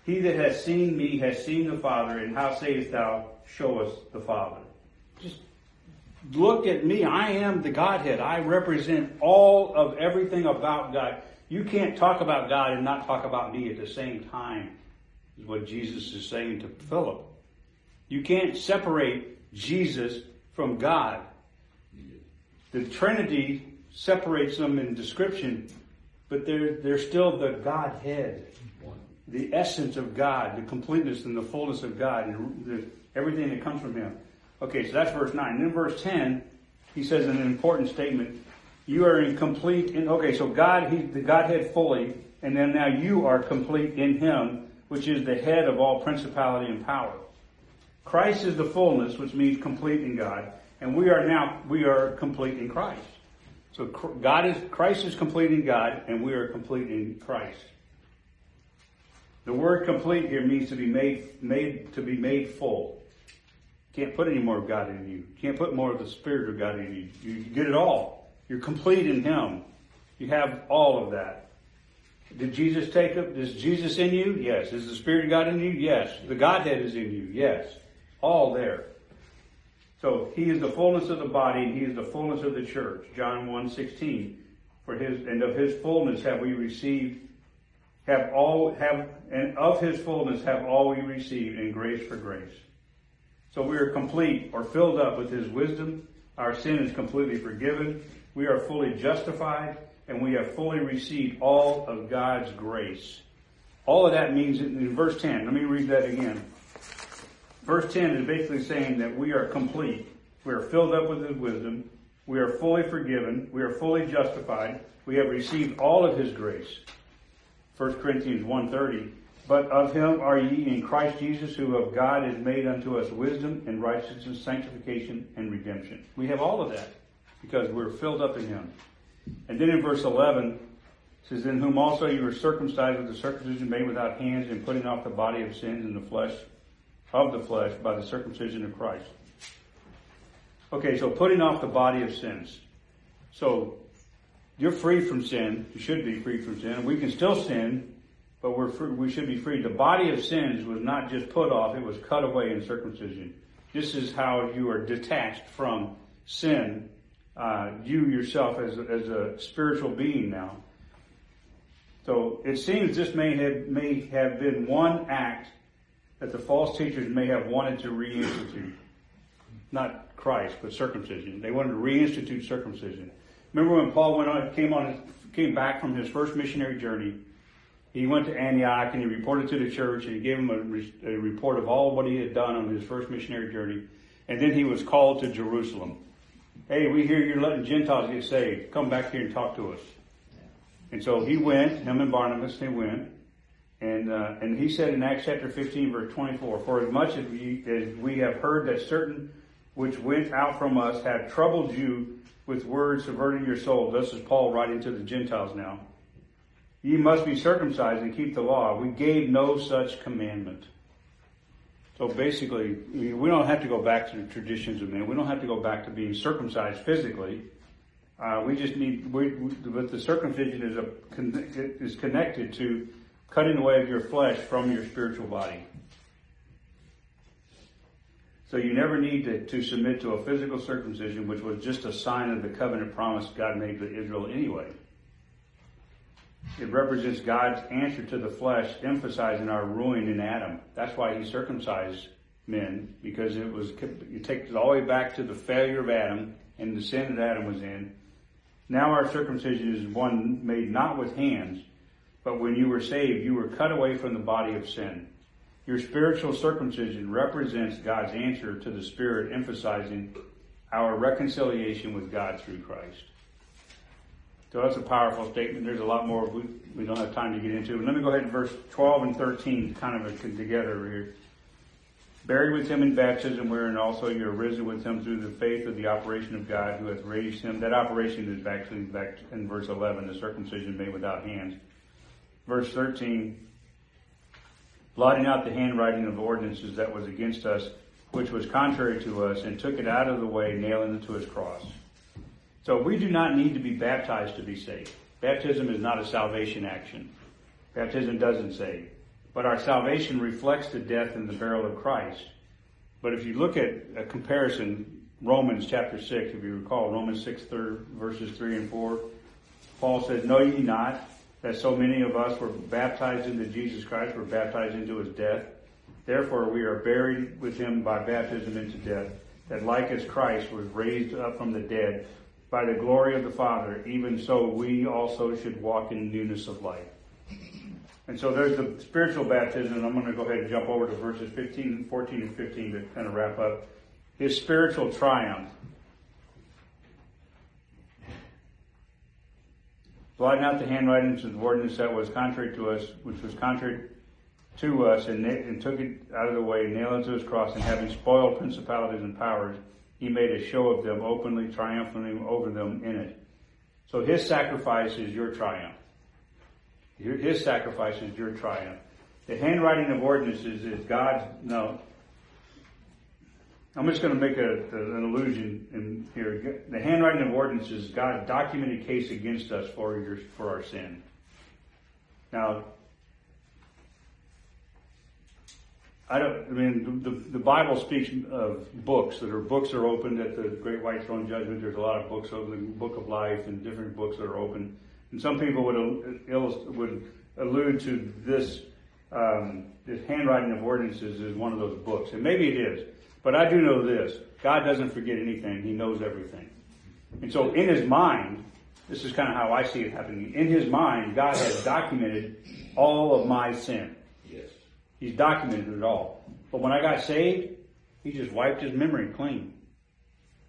[SPEAKER 2] He that has seen me has seen the Father, and how sayest thou, show us the Father? Just look at me. I am the Godhead. I represent all of everything about God. You can't talk about God and not talk about me at the same time, is what Jesus is saying to Philip. You can't separate Jesus from God. The Trinity separates them in description, but they're, they're still the Godhead the essence of God, the completeness and the fullness of God, and the, everything that comes from Him. Okay, so that's verse 9. And then verse 10, he says an important statement. You are in complete, in, okay, so God, he, the Godhead fully, and then now you are complete in Him, which is the head of all principality and power. Christ is the fullness, which means complete in God, and we are now, we are complete in Christ. So God is, Christ is complete in God, and we are complete in Christ. The word complete here means to be made, made, to be made full. Can't put any more of God in you. Can't put more of the Spirit of God in you. You get it all. You're complete in Him. You have all of that. Did Jesus take up, is Jesus in you? Yes. Is the Spirit of God in you? Yes. The Godhead is in you? Yes. All there. So He is the fullness of the body and He is the fullness of the church. John 1 16. For His, and of His fullness have we received have all have and of his fullness have all we received in grace for grace. So we are complete or filled up with his wisdom. Our sin is completely forgiven. We are fully justified and we have fully received all of God's grace. All of that means in verse 10. Let me read that again. Verse 10 is basically saying that we are complete. We are filled up with his wisdom. We are fully forgiven. We are fully justified. We have received all of his grace. 1 Corinthians 1.30, But of him are ye in Christ Jesus, who of God is made unto us wisdom and righteousness, sanctification, and redemption. We have all of that because we're filled up in him. And then in verse 11 says, In whom also you were circumcised with the circumcision made without hands, and putting off the body of sins in the flesh of the flesh by the circumcision of Christ. Okay, so putting off the body of sins. So you're free from sin. You should be free from sin. We can still sin, but we're free, we should be free. The body of sins was not just put off; it was cut away in circumcision. This is how you are detached from sin. Uh, you yourself as a, as a spiritual being now. So it seems this may have may have been one act that the false teachers may have wanted to reinstitute. Not Christ, but circumcision. They wanted to reinstitute circumcision. Remember when Paul went on, came on, came back from his first missionary journey? He went to Antioch and he reported to the church and he gave them a, a report of all what he had done on his first missionary journey. And then he was called to Jerusalem. Hey, we hear you're letting Gentiles get saved. Come back here and talk to us. And so he went, him and Barnabas, they went. And, uh, and he said in Acts chapter 15 verse 24, For as much as we, as we have heard that certain which went out from us have troubled you with words subverting your soul. thus is Paul writing to the Gentiles now. Ye must be circumcised and keep the law. We gave no such commandment. So basically, we don't have to go back to the traditions of men. We don't have to go back to being circumcised physically. Uh, we just need, we, but the circumcision is a, is connected to cutting away of your flesh from your spiritual body. So you never need to, to submit to a physical circumcision, which was just a sign of the covenant promise God made to Israel anyway. It represents God's answer to the flesh, emphasizing our ruin in Adam. That's why he circumcised men, because it was, it takes it all the way back to the failure of Adam and the sin that Adam was in. Now our circumcision is one made not with hands, but when you were saved, you were cut away from the body of sin. Your spiritual circumcision represents God's answer to the Spirit, emphasizing our reconciliation with God through Christ. So that's a powerful statement. There's a lot more we, we don't have time to get into. Let me go ahead and verse 12 and 13 kind of together here. Buried with him in baptism, wherein also you're risen with him through the faith of the operation of God who hath raised him. That operation is actually back in verse 11, the circumcision made without hands. Verse 13, blotting out the handwriting of ordinances that was against us, which was contrary to us, and took it out of the way, nailing it to his cross. So we do not need to be baptized to be saved. Baptism is not a salvation action. Baptism doesn't save. But our salvation reflects the death and the burial of Christ. But if you look at a comparison, Romans chapter 6, if you recall, Romans 6 verses 3 and 4, Paul said, Know ye not that so many of us were baptized into Jesus Christ, were baptized into his death? Therefore we are buried with him by baptism into death, that like as Christ was raised up from the dead by the glory of the Father, even so we also should walk in newness of life. And so there's the spiritual baptism, I'm going to go ahead and jump over to verses 15, 14, and 15 to kind of wrap up. His spiritual triumph. Blotting out the handwritings of the ordinance that was contrary to us, which was contrary to us, and, and took it out of the way, nailed it to his cross, and having spoiled principalities and powers, he made a show of them openly, triumphing over them in it. So his sacrifice is your triumph. His sacrifice is your triumph. The handwriting of ordinances is God's, no. I'm just going to make a, an allusion in here. The handwriting of ordinances is God's documented case against us for your, for our sin. Now, I don't, I mean, the, the Bible speaks of books that are, books are opened at the Great White Throne Judgment. There's a lot of books open, the Book of Life and different books that are open. And some people would, would allude to this, um, this handwriting of ordinances as one of those books. And maybe it is. But I do know this. God doesn't forget anything. He knows everything. And so in his mind, this is kind of how I see it happening. In his mind, God has documented all of my sin.
[SPEAKER 5] Yes.
[SPEAKER 2] He's documented it all. But when I got saved, he just wiped his memory clean.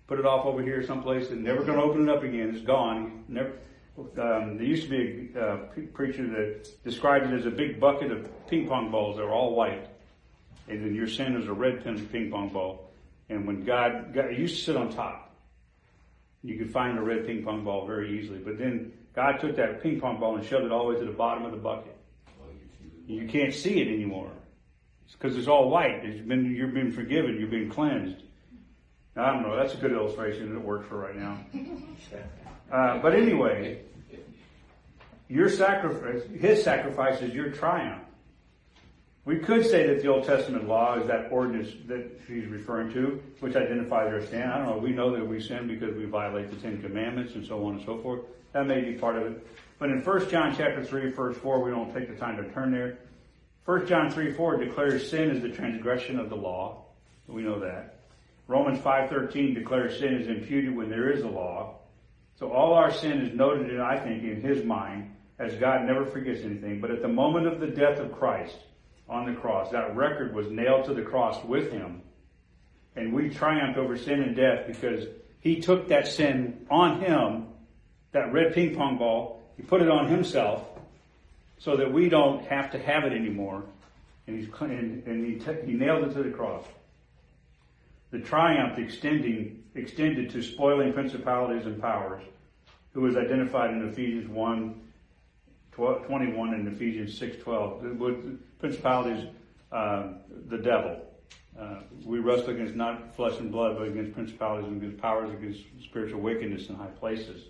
[SPEAKER 2] Put it off over here someplace and never gonna open it up again. It's gone. Never, um, there used to be a uh, preacher that described it as a big bucket of ping pong balls that were all white. And then your sin is a red ping pong ball. And when God, God, it used to sit on top. You could find a red ping pong ball very easily. But then God took that ping pong ball and shoved it all the way to the bottom of the bucket. You can't see it anymore. Because it's all white. It's been, you've been forgiven. You've been cleansed. Now, I don't know. That's a good illustration. It works for right now. Uh, but anyway, your sacrifice, his sacrifice is your triumph. We could say that the Old Testament law is that ordinance that she's referring to, which identifies our sin. I don't know. We know that we sin because we violate the Ten Commandments and so on and so forth. That may be part of it. But in 1 John chapter 3, verse 4, we don't take the time to turn there. 1 John 3, 4 declares sin is the transgression of the law. We know that. Romans 5.13 declares sin is imputed when there is a law. So all our sin is noted, in, I think, in his mind, as God never forgets anything. But at the moment of the death of Christ on the cross, that record was nailed to the cross with him. And we triumphed over sin and death because he took that sin on him, that red ping pong ball, he put it on himself, so that we don't have to have it anymore. And, he's, and, and he, t- he nailed it to the cross. The triumph extending, extended to spoiling principalities and powers, who was identified in Ephesians 1, 12, 21 and Ephesians 6, 12. Principalities, uh, the devil. Uh, we wrestle against not flesh and blood, but against principalities and against powers, against spiritual wickedness in high places.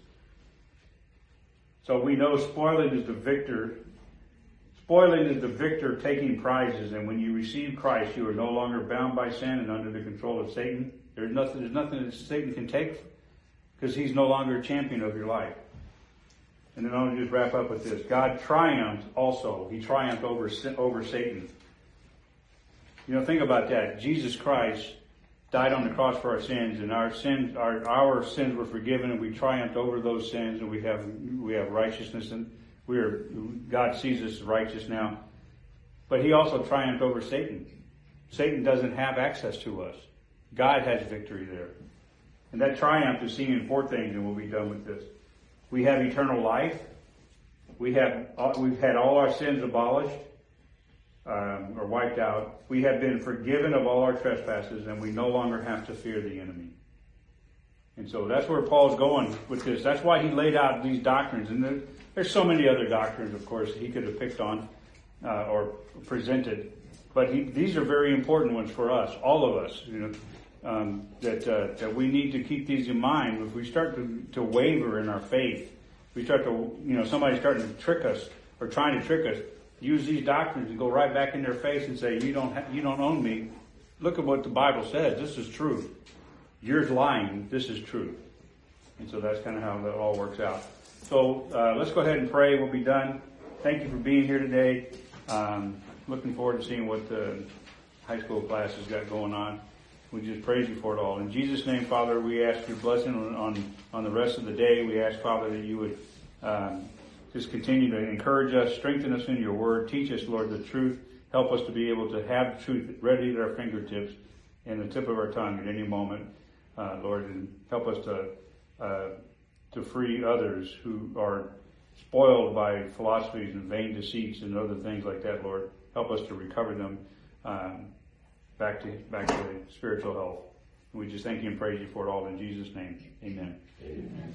[SPEAKER 2] So we know spoiling is the victor. Spoiling is the victor taking prizes, and when you receive Christ, you are no longer bound by sin and under the control of Satan. There's nothing, there's nothing that Satan can take because he's no longer a champion of your life. And then I'll just wrap up with this. God triumphed also. He triumphed over, over Satan. You know, think about that. Jesus Christ died on the cross for our sins, and our sins, our, our sins were forgiven, and we triumphed over those sins, and we have, we have righteousness, and we are, God sees us righteous now. But He also triumphed over Satan. Satan doesn't have access to us. God has victory there. And that triumph is seen in four things, and we'll be done with this. We have eternal life. We have, we've had all our sins abolished um, or wiped out. We have been forgiven of all our trespasses, and we no longer have to fear the enemy. And so that's where Paul's going with this. That's why he laid out these doctrines. And there, there's so many other doctrines, of course, he could have picked on uh, or presented. But he, these are very important ones for us, all of us. You know, um, that uh, that we need to keep these in mind. If we start to, to waver in our faith, we start to, you know, somebody's starting to trick us or trying to trick us, use these doctrines and go right back in their face and say, "You don't, ha- you don't own me." Look at what the Bible says. This is truth. You're lying. This is truth. And so that's kind of how that all works out. So uh, let's go ahead and pray. We'll be done. Thank you for being here today. Um, looking forward to seeing what the high school class has got going on. We just praise you for it all. In Jesus' name, Father, we ask your blessing on, on, on the rest of the day. We ask, Father, that you would um, just continue to encourage us, strengthen us in your word, teach us, Lord, the truth. Help us to be able to have the truth ready at our fingertips and the tip of our tongue at any moment, uh, Lord, and help us to uh, to free others who are spoiled by philosophies and vain deceits and other things like that, Lord. Help us to recover them um, back to back to spiritual health. We just thank you and praise you for it all in Jesus' name. Amen.
[SPEAKER 5] Amen.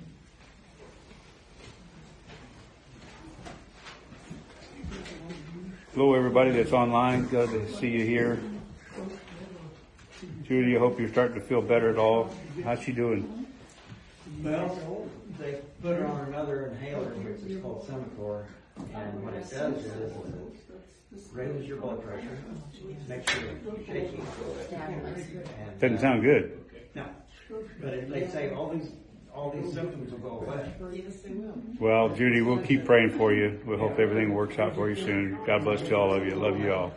[SPEAKER 2] Hello, everybody that's online. Good to see you here. Judy, I hope you're starting to feel better at all. How's she doing?
[SPEAKER 7] Well, they put her on another inhaler, which is called Symbicort, and what it does is it raises your blood pressure, makes you shaky. and,
[SPEAKER 2] Doesn't
[SPEAKER 7] uh,
[SPEAKER 2] sound good.
[SPEAKER 7] No, but they say all these, all these symptoms will go away.
[SPEAKER 2] Well, Judy, we'll keep praying for you. We hope everything works out for you soon. God bless to all of you. Love you all.